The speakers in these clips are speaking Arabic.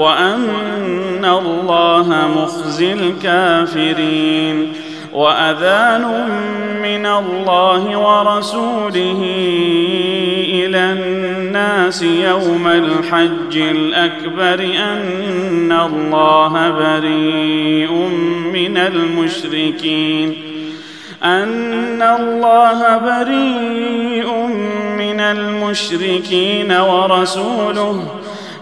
وأن الله مخزي الكافرين وأذان من الله ورسوله إلى الناس يوم الحج الأكبر أن الله بريء من المشركين أن الله بريء من المشركين ورسوله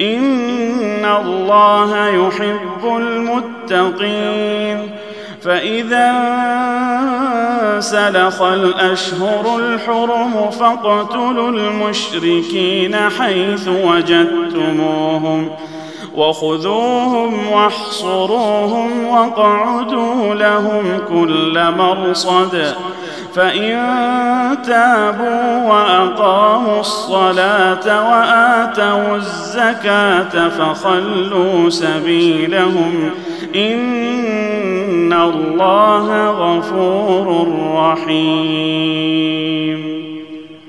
ان الله يحب المتقين فاذا سلخ الأشهر الحرم فاقتلوا المشركين حيث وجدتموهم وخذوهم واحصروهم واقعدوا لهم كل مرصد فإن تابوا وأقاموا الصلاة وآتوا الزكاة فخلوا سبيلهم إن الله غفور رحيم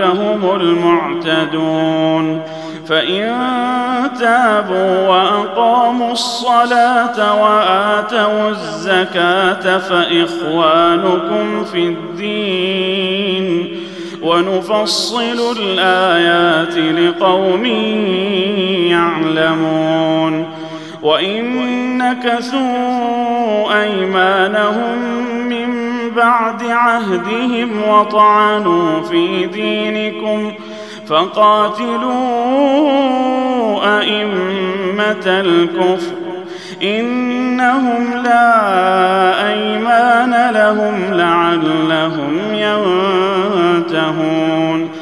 هم المعتدون. فإن تابوا وأقاموا الصلاة وآتوا الزكاة فإخوانكم في الدين. ونفصل الآيات لقوم يعلمون. وإن نكثوا أيمانهم من بعد عهدهم وطعنوا في دينكم فقاتلوا أئمة الكفر إنهم لا أيمان لهم لعلهم ينتهون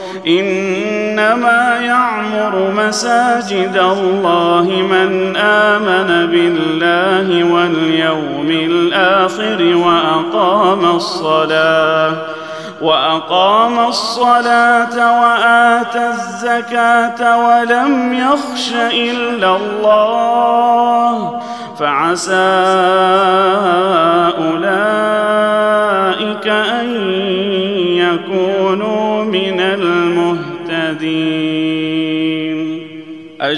إنما يعمر مساجد الله من آمن بالله واليوم الآخر وأقام الصلاة وأقام الصلاة واتى الزكاة ولم يخش إلا الله فعسى أولئك أن يكونوا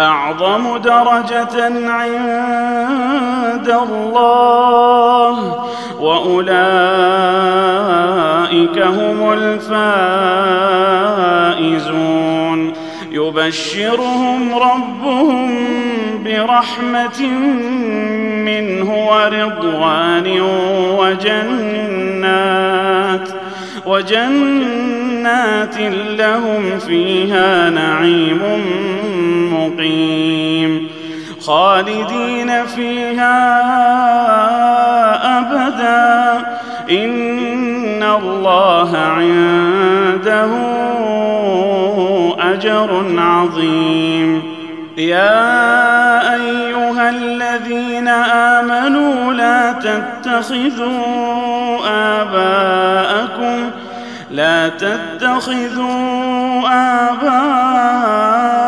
أعظم درجة عند الله وأولئك هم الفائزون. يبشرهم ربهم برحمة منه ورضوان وجنات وجنات لهم فيها نعيم مقيم. خالدين فيها أبدا. إن الله عنده أجر عظيم. يا أيها الذين آمنوا لا تتخذوا آباءكم لا تتخذوا آباءكم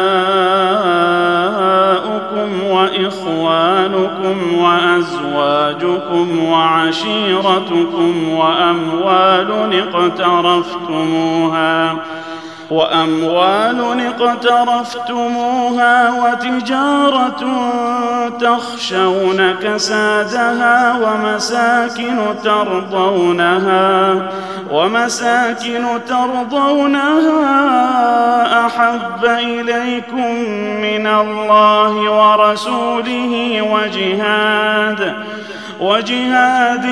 وإخوانكم وأزواجكم وعشيرتكم وأموال اقترفتموها وأموال اقترفتموها وتجارة تخشون كسادها ومساكن ترضونها ومساكن ترضونها أحب إليكم من الله ورسوله وجهاد وجهاد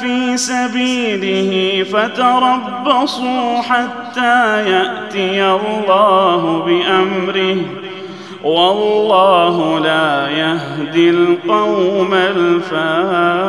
في سبيله فتربصوا حتى يأتي الله بأمره. والله لا يهدي القوم الفاسقين.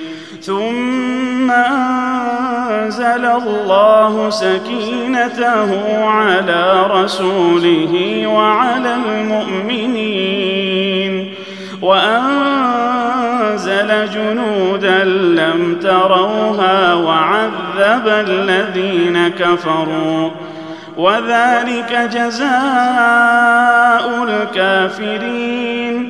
ثم أنزل الله سكينته على رسوله وعلى المؤمنين وأنزل جنودا لم تروها وعذب الذين كفروا وذلك جزاء الكافرين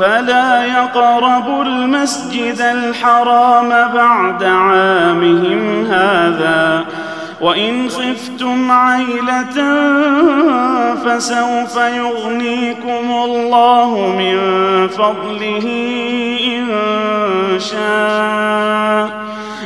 فلا يقربوا المسجد الحرام بعد عامهم هذا. وإن خفتم عيلة فسوف يغنيكم الله من فضله إن شاء.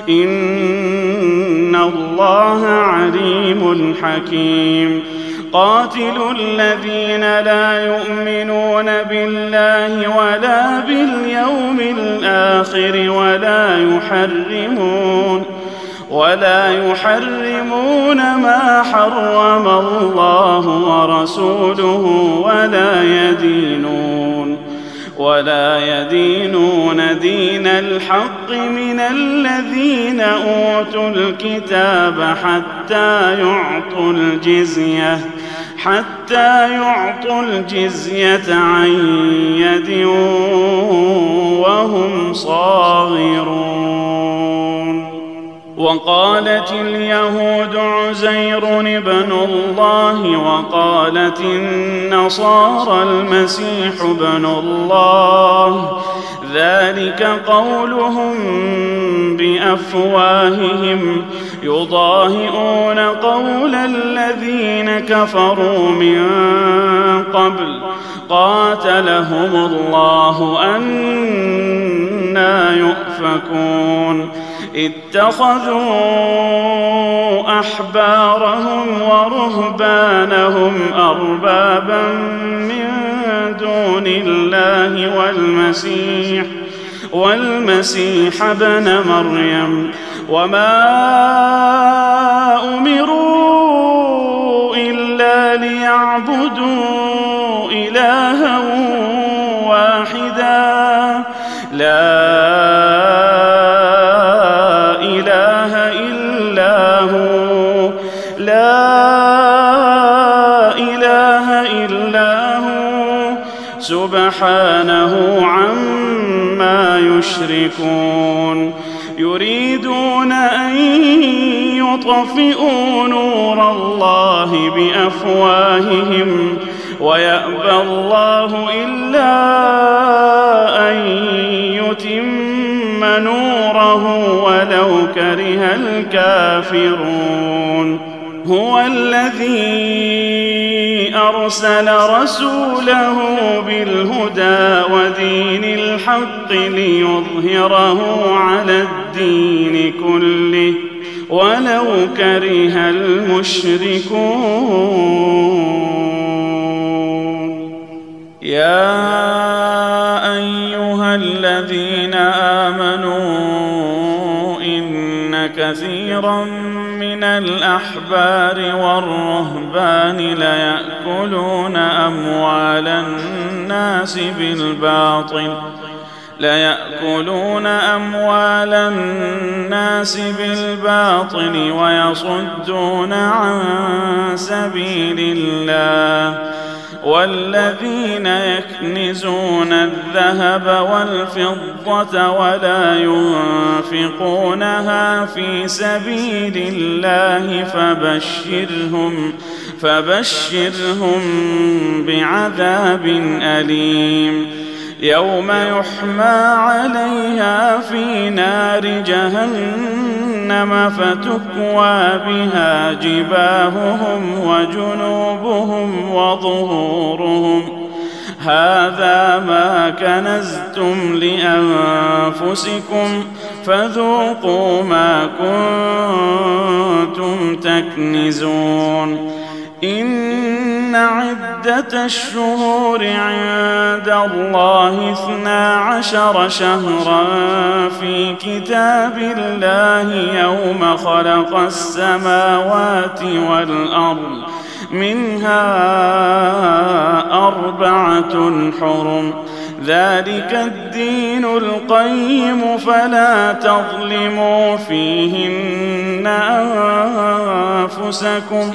إن الله عليم حكيم. قاتلوا الذين لا يؤمنون بالله ولا باليوم الآخر ولا يحرمون ولا يحرمون ما حرم الله ورسوله ولا يدينون ولا يدينون دين الحق من الذين أوتوا الكتاب حتى يعطوا الجزية حتى يعطوا الجزية عن يد وهم صاغرون. وقالت اليهود عزير ابن الله وقالت النصارى المسيح ابن الله. ذلك قولهم بأفواههم. يضاهئون قول الذين كفروا من قبل. قاتلهم الله أنا يؤفكون. اتخذوا أحبارهم ورهبانهم أربابا من دون الله والمسيح والمسيح ابن مريم. وما أمروا إلا ليعبدوا إلها واحدا. يشركون يريدون أن يطفئوا نور الله بأفواههم ويأبى الله إلا أن يتم نوره ولو كره الكافرون. هو الذي أرسل رسوله بالهدى ودين الحق ليظهره على الدين كله. ولو كره المشركون. يا أيها الذين آمنوا إن كثيرا من الأحبار والرهبان ليأكلون أموال الناس بالباطل ليأكلون أموال الناس بالباطل ويصدون عن سبيل الله. والذين يكنزون الذهب والفضة ولا ينفقونها في سبيل الله فبشرهم فبشرهم بعذاب أليم. يوم يحمى عليها في نار جهنم فتكوى بها جباههم وجنوبهم وظهورهم. هذا ما كنزتم لأنفسكم فذوقوا ما كنتم تكنزون. إن عدة الشهور عند الله اثنا عشر شهرا. في كتاب الله يوم خلق السماوات والأرض منها أربعة حرم. ذلك الدين القيم فلا تظلموا فيهن أنفسكم ۖ.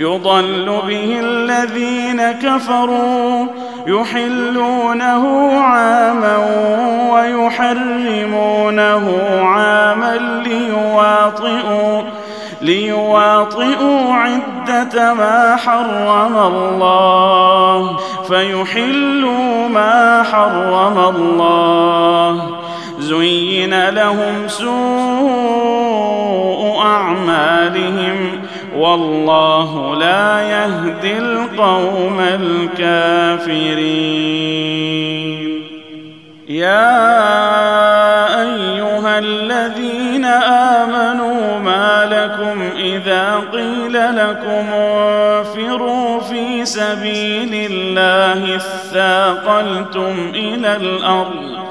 يضل به الذين كفروا يحلونه عاما ويحرمونه عاما ليواطئوا ليواطئوا عدة ما حرم الله فيحلوا ما حرم الله. زين لهم سوء أعمالهم والله لا يهدي القوم الكافرين. يا أيها الذين آمنوا ما لكم إذا قيل لكم انفروا في سبيل الله اثاقلتم إلى الأرض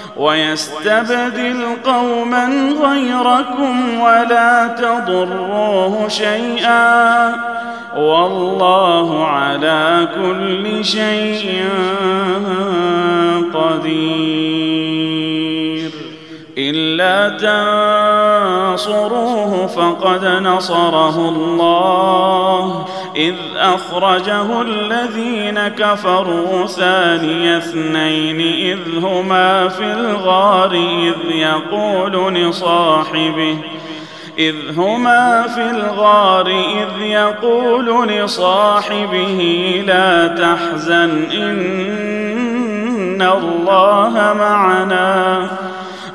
ويستبدل قوما غيركم ولا تضروه شيئا والله على كل شيء قدير إلا تنصروه فقد نصره الله. إذ أخرجه الذين كفروا ثاني اثنين إذ هما في الغار إذ يقول لصاحبه إذ هما في الغار إذ يقول لصاحبه لا تحزن إن الله معنا.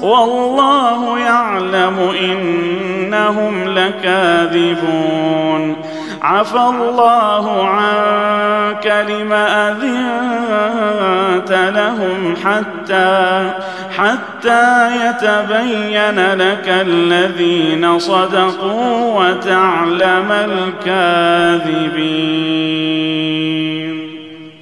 والله يعلم إنهم لكاذبون. عفى الله عنك لم أذنت لهم حتى حتى يتبين لك الذين صدقوا وتعلم الكاذبين.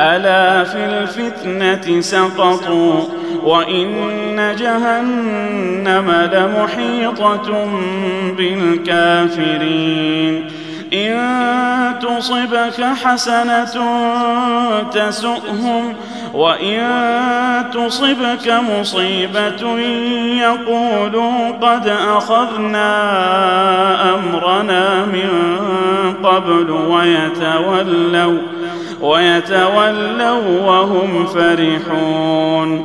ألا في الفتنة سقطوا وإن جهنم لمحيطة بالكافرين. إن تصبك حسنة تسؤهم وإن تصبك مصيبة يقولوا قد أخذنا أمرنا من قبل ويتولوا ويتولوا وهم فرحون.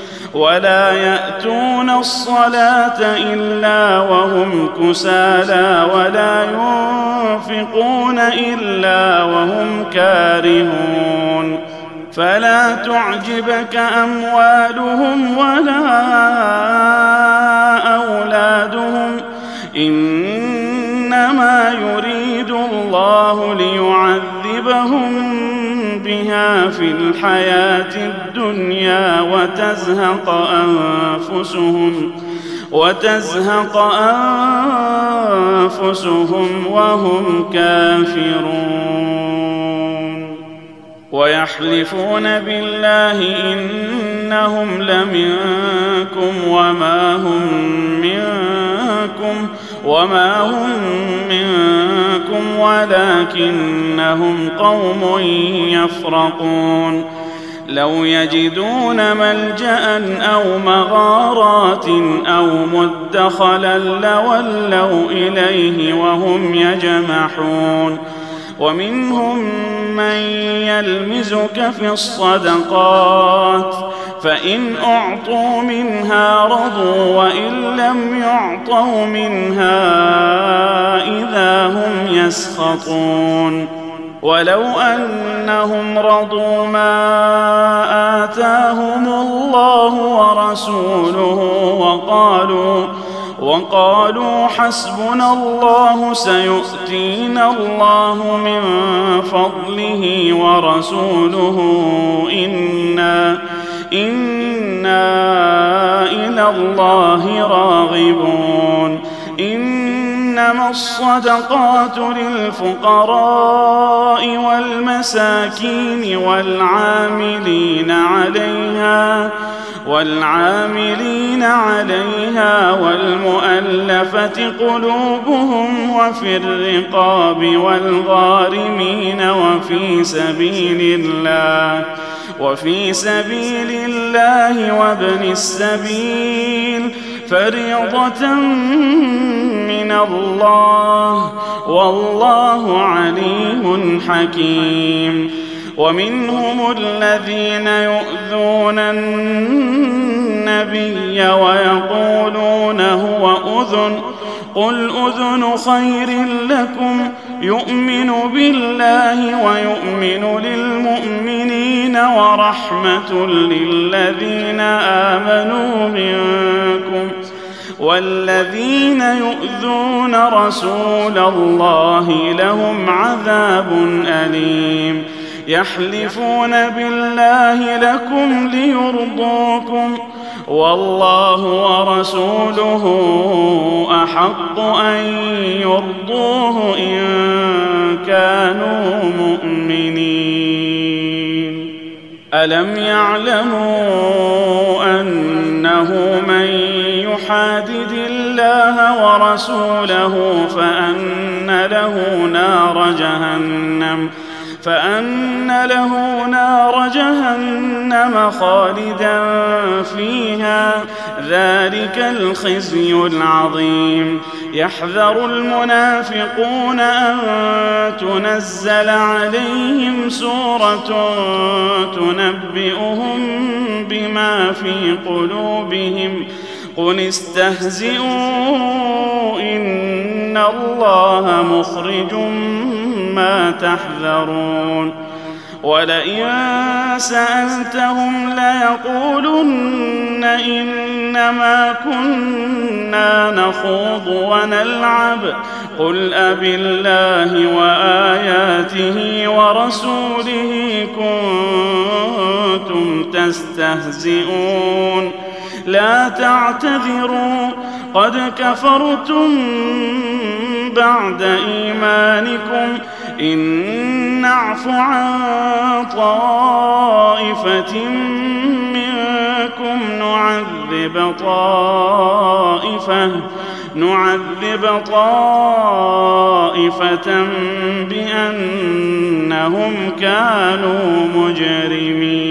ولا يأتون الصلاة إلا وهم كسالى ولا ينفقون إلا وهم كارهون. فلا تعجبك أموالهم ولا أولادهم. إنما يريد الله ليعذبهم بها في الحياة الدنيا وتزهق أنفسهم وتزهق أنفسهم وهم كافرون. ويحلفون بالله إنهم لمنكم وما هم منكم وما هم منكم. ولكنهم قوم يفرقون. لو يجدون ملجأ أو مغارات أو مدخلا لولوا إليه وهم يجمحون. ومنهم من يلمزك في الصدقات. فإن أعطوا منها رضوا وإن لم يعطوا منها إذا هم يسخطون. ولو أنهم رضوا ما آتاهم الله ورسوله وقالوا وقالوا حسبنا الله سيؤتينا الله من فضله ورسوله إنا أنا إلى الله راغبون انما الصدقات للفقراء والمساكين والعاملين عليها والعاملين عليها والمؤلفة قلوبهم وفي الرقاب والغارمين وفي سبيل الله وفي سبيل الله وابن السبيل فريضة من الله والله عليم حكيم ومنهم الذين يؤذون النبي ويقولون هو أذن قل أذن خير لكم يؤمن بالله ويؤمن للمؤمنين ورحمة للذين آمنوا منكم والذين يؤذون رسول الله لهم عذاب أليم يحلفون بالله لكم ليرضوكم والله ورسوله أحق أن يرضوه إن كانوا مؤمنين. ألم يعلموا أنه من يحادد الله ورسوله فأن له نار جهنم فأن له نار جهنم خالدا فيها ذلك الخزي العظيم. يحذر المنافقون أن تنزل عليهم سورة تنبئهم بما في قلوبهم قل استهزئوا إن الله مخرج ما تحذرون. ولئن سألتهم ليقولن إنما كنا نخوض ونلعب. قل أبالله الله وآياته ورسوله كنتم تستهزئون. لا تعتذروا. قد كفرتم بعد إيمانكم. إن نعف عن طائفة منكم نعذب طائفة نعذب طائفة بأنهم كانوا مجرمين.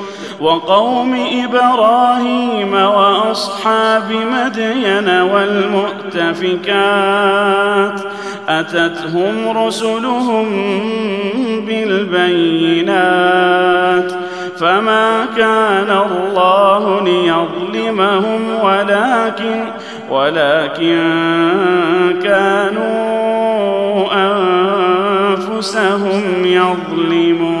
وقوم إبراهيم وأصحاب مدين والمؤتفكات أتتهم رسلهم بالبينات فما كان الله ليظلمهم ولكن ولكن كانوا أنفسهم يظلمون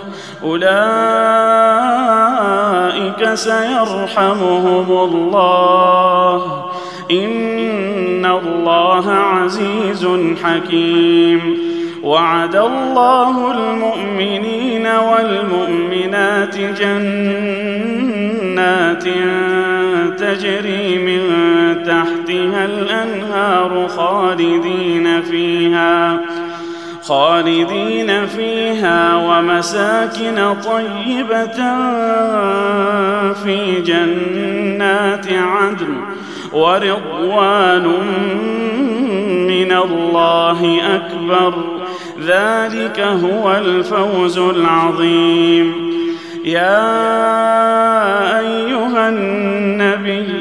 أولئك سيرحمهم الله. إن الله عزيز حكيم. وعد الله المؤمنين والمؤمنات جنات تجري من تحتها الأنهار خالدين فيها. خالدين فيها ومساكن طيبة في جنات عدن ورضوان من الله أكبر. ذلك هو الفوز العظيم. يا أيها النبي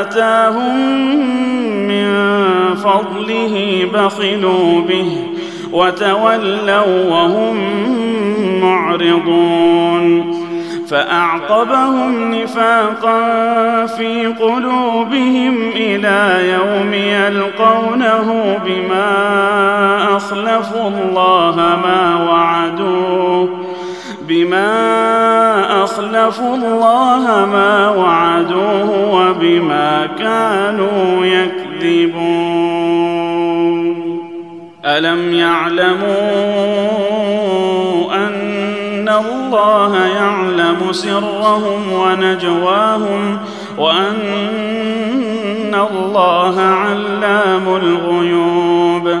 آتاهم من فضله بخلوا به وتولوا وهم معرضون. فأعقبهم نفاقا في قلوبهم إلى يوم يلقونه بما أخلفوا الله ما وعدوه بما أخلفوا الله ما وعدوه وبما كانوا يكذبون. ألم يعلموا أن الله يعلم سرهم ونجواهم وأن الله علام الغيوب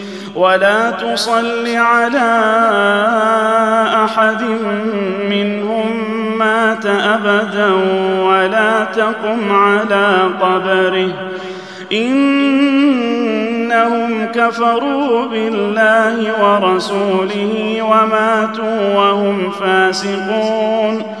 ولا تصل على أحد منهم مات أبدا ولا تقم على قبره. إنهم كفروا بالله ورسوله وماتوا وهم فاسقون.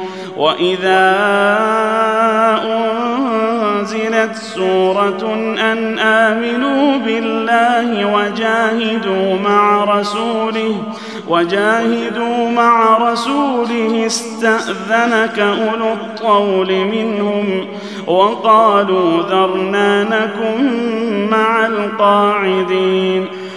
واذا انزلت سوره ان امنوا بالله وجاهدوا مع رسوله وجاهدوا مع رسوله استاذنك اولو الطول منهم وقالوا ذرنا نكن مع القاعدين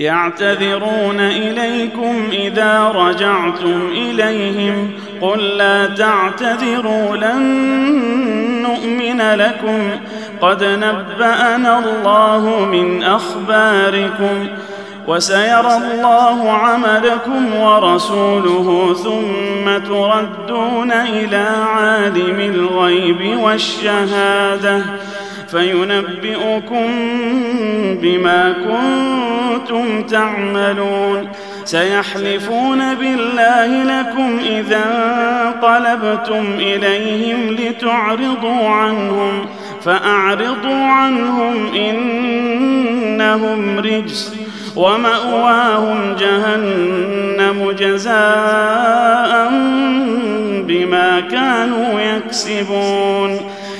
يعتذرون إليكم إذا رجعتم إليهم قل لا تعتذروا لن نؤمن لكم قد نبأنا الله من أخباركم وسيرى الله عملكم ورسوله ثم تردون إلى عالم الغيب والشهادة فينبئكم بما كنتم تعملون. سيحلفون بالله لكم إذا انقلبتم إليهم لتعرضوا عنهم فأعرضوا عنهم إنهم رجس ومأواهم جهنم جزاء بما كانوا يكسبون.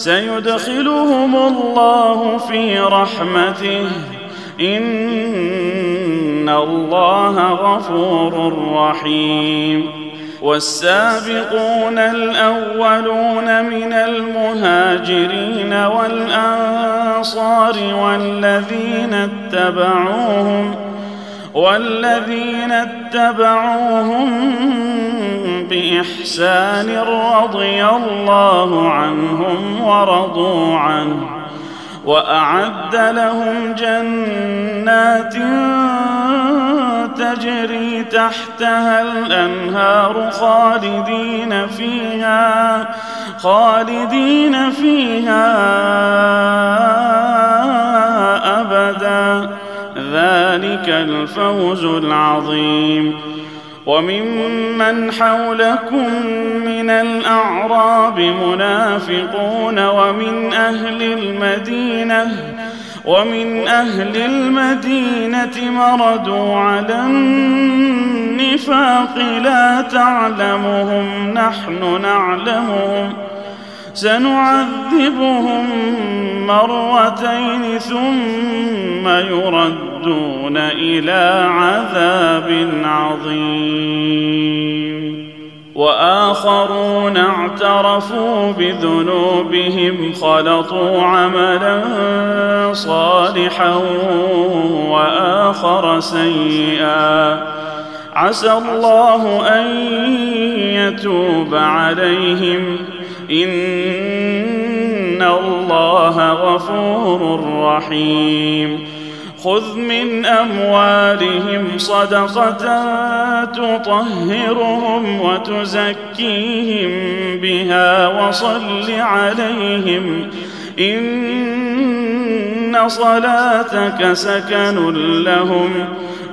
سيدخلهم الله في رحمته. إن الله غفور رحيم. والسابقون الأولون من المهاجرين والأنصار والذين اتبعوهم والذين اتبعوهم بإحسان رضي الله عنهم ورضوا عنه وأعد لهم جنات تجري تحتها الأنهار خالدين فيها خالدين فيها أبدا. ذلك الفوز العظيم. وممن حولكم من الأعراب منافقون ومن أهل المدينة ومن أهل المدينة مردوا على النفاق لا تعلمهم نحن نعلمهم. سنعذبهم مرتين ثم يردون إلى عذاب عظيم. وآخرون اعترفوا بذنوبهم خلطوا عملا صالحا وآخر سيئا. عسى الله أن يتوب عليهم. ان الله غفور رحيم خذ من اموالهم صدقه تطهرهم وتزكيهم بها وصل عليهم ان صلاتك سكن لهم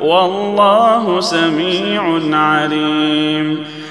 والله سميع عليم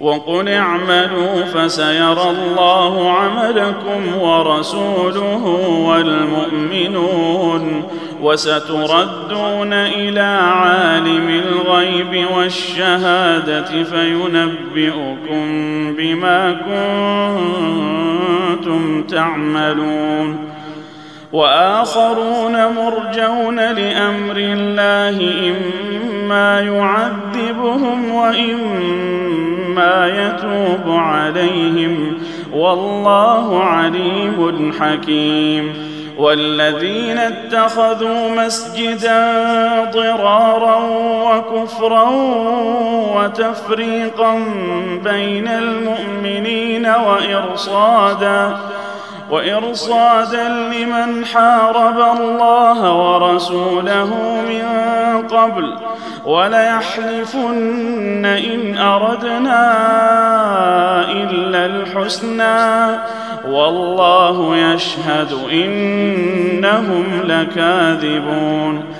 وقل اعملوا فسيرى الله عملكم ورسوله والمؤمنون وستردون إلى عالم الغيب والشهادة فينبئكم بما كنتم تعملون وآخرون مرجون لأمر الله إما يعذبهم وإما يتوب عليهم. والله عليم حكيم. والذين اتخذوا مسجدا ضرارا وكفرا وتفريقا بين المؤمنين وإرصادا وإرصادا لمن حارب الله ورسوله من قبل وليحلفن إن أردنا إلا الحسنى والله يشهد إنهم لكاذبون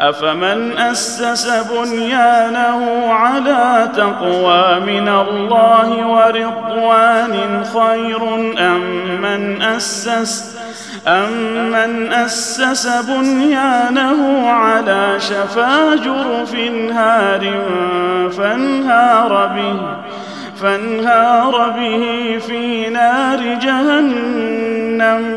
أفمن أسس بنيانه على تقوى من الله ورضوان خير أم من اسس أمن أسس بنيانه على شفا جرف نهار فانهار به فانهار به في نار جهنم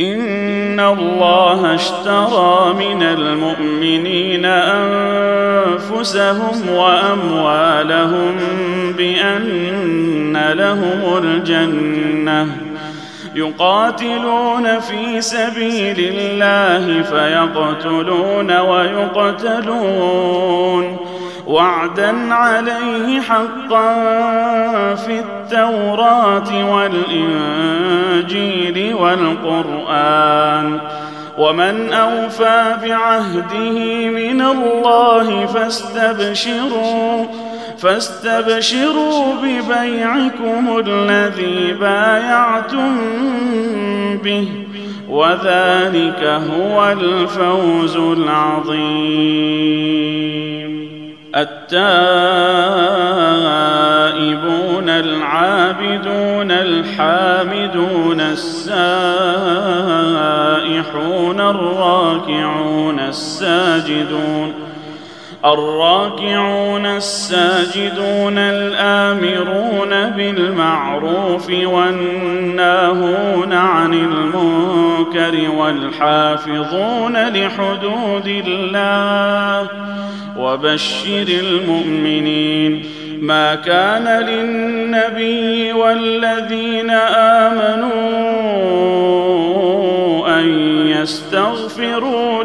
ان الله اشترى من المؤمنين انفسهم واموالهم بان لهم الجنه يقاتلون في سبيل الله فيقتلون ويقتلون وعدا عليه حقا في التوراة والإنجيل والقرآن. ومن أوفى بعهده من الله فاستبشروا فاستبشروا ببيعكم الذي بايعتم به وذلك هو الفوز العظيم. التائبون العابدون الحامدون السائحون الراكعون الساجدون الراكعون الساجدون الآمرون بالمعروف والناهون عن المنكر والحافظون لحدود الله وبشر المؤمنين ما كان للنبي والذين آمنوا أن يستغفروا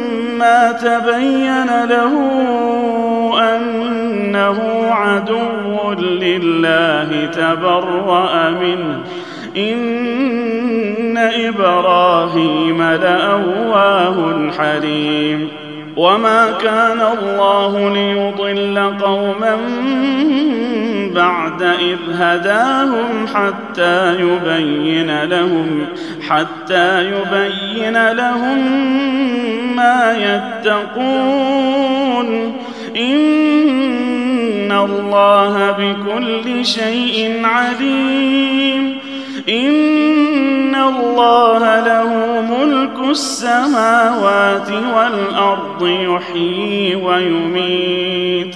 تبين له أنه عدو لله تبرأ منه. إن إبراهيم لأواه حليم. وما كان الله ليضل قوما بعد إذ هداهم حتى يبين لهم حتى يبين لهم ما يتقون. إن الله بكل شيء عليم. إن الله له ملك السماوات والأرض يحيي ويميت.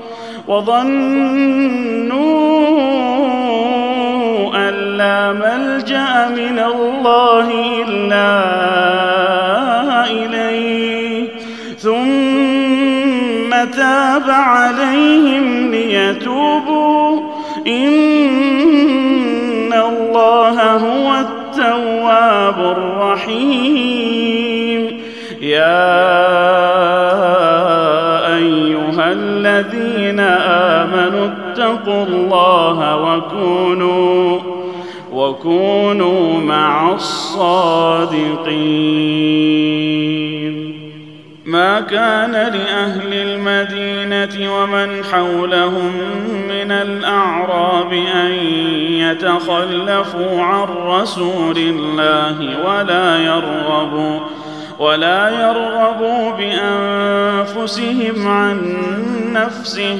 وظنوا أن لا ملجأ من الله إلا إليه. ثم تاب عليهم ليتوبوا. إن الله هو التواب الرحيم. يا اتقوا الله وكونوا وكونوا مع الصادقين. ما كان لأهل المدينة ومن حولهم من الأعراب أن يتخلفوا عن رسول الله ولا يرغبوا ولا يرغبوا بأنفسهم عن نفسه.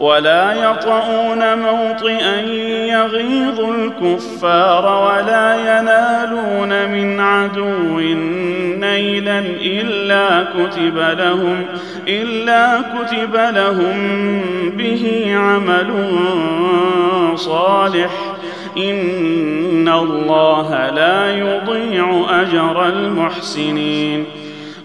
ولا يطؤون موطئا يغيظ الكفار ولا ينالون من عدو نيلا إلا كتب لهم إلا كتب لهم به عمل صالح. إن الله لا يضيع أجر المحسنين.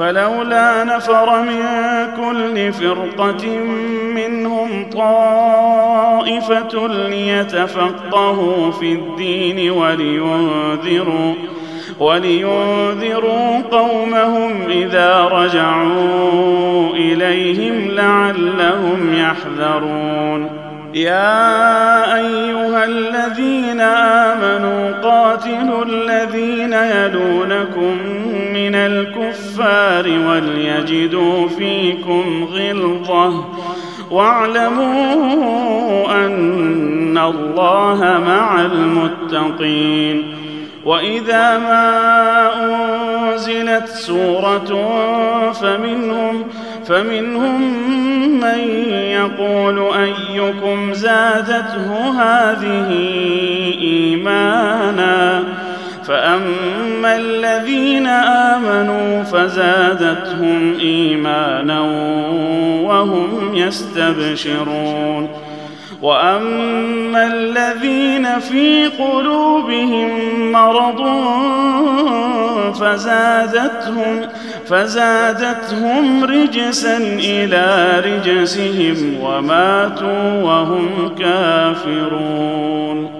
فلولا نفر من كل فرقة منهم طائفة ليتفقهوا في الدين ولينذروا ولينذروا قومهم إذا رجعوا إليهم لعلهم يحذرون. يا أيها الذين آمنوا قاتلوا الذين يلونكم من الكفار وليجدوا فيكم غلظة. واعلموا أن الله مع المتقين. وإذا ما أنزلت سورة فمنهم فمنهم من يقول أيكم زادته هذه إيمانا؟ فأما الذين آمنوا فزادتهم إيمانا وهم يستبشرون. وأما الذين في قلوبهم مرض فزادتهم فزادتهم رجسا إلى رجسهم وماتوا وهم كافرون.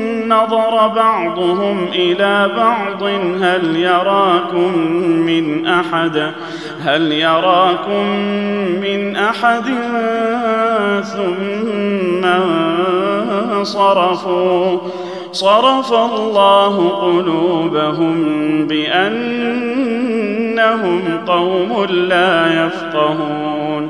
نظر بعضهم إلى بعض هل يراكم من أحد؟ هل يراكم من أحد؟ ثم صرفوا صرف الله قلوبهم بأنهم قوم لا يفقهون.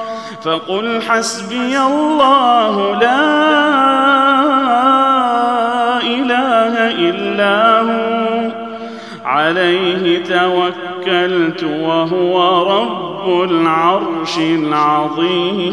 فقل حسبي الله لا إله إلا هو. عليه توكلت وهو رب العرش العظيم.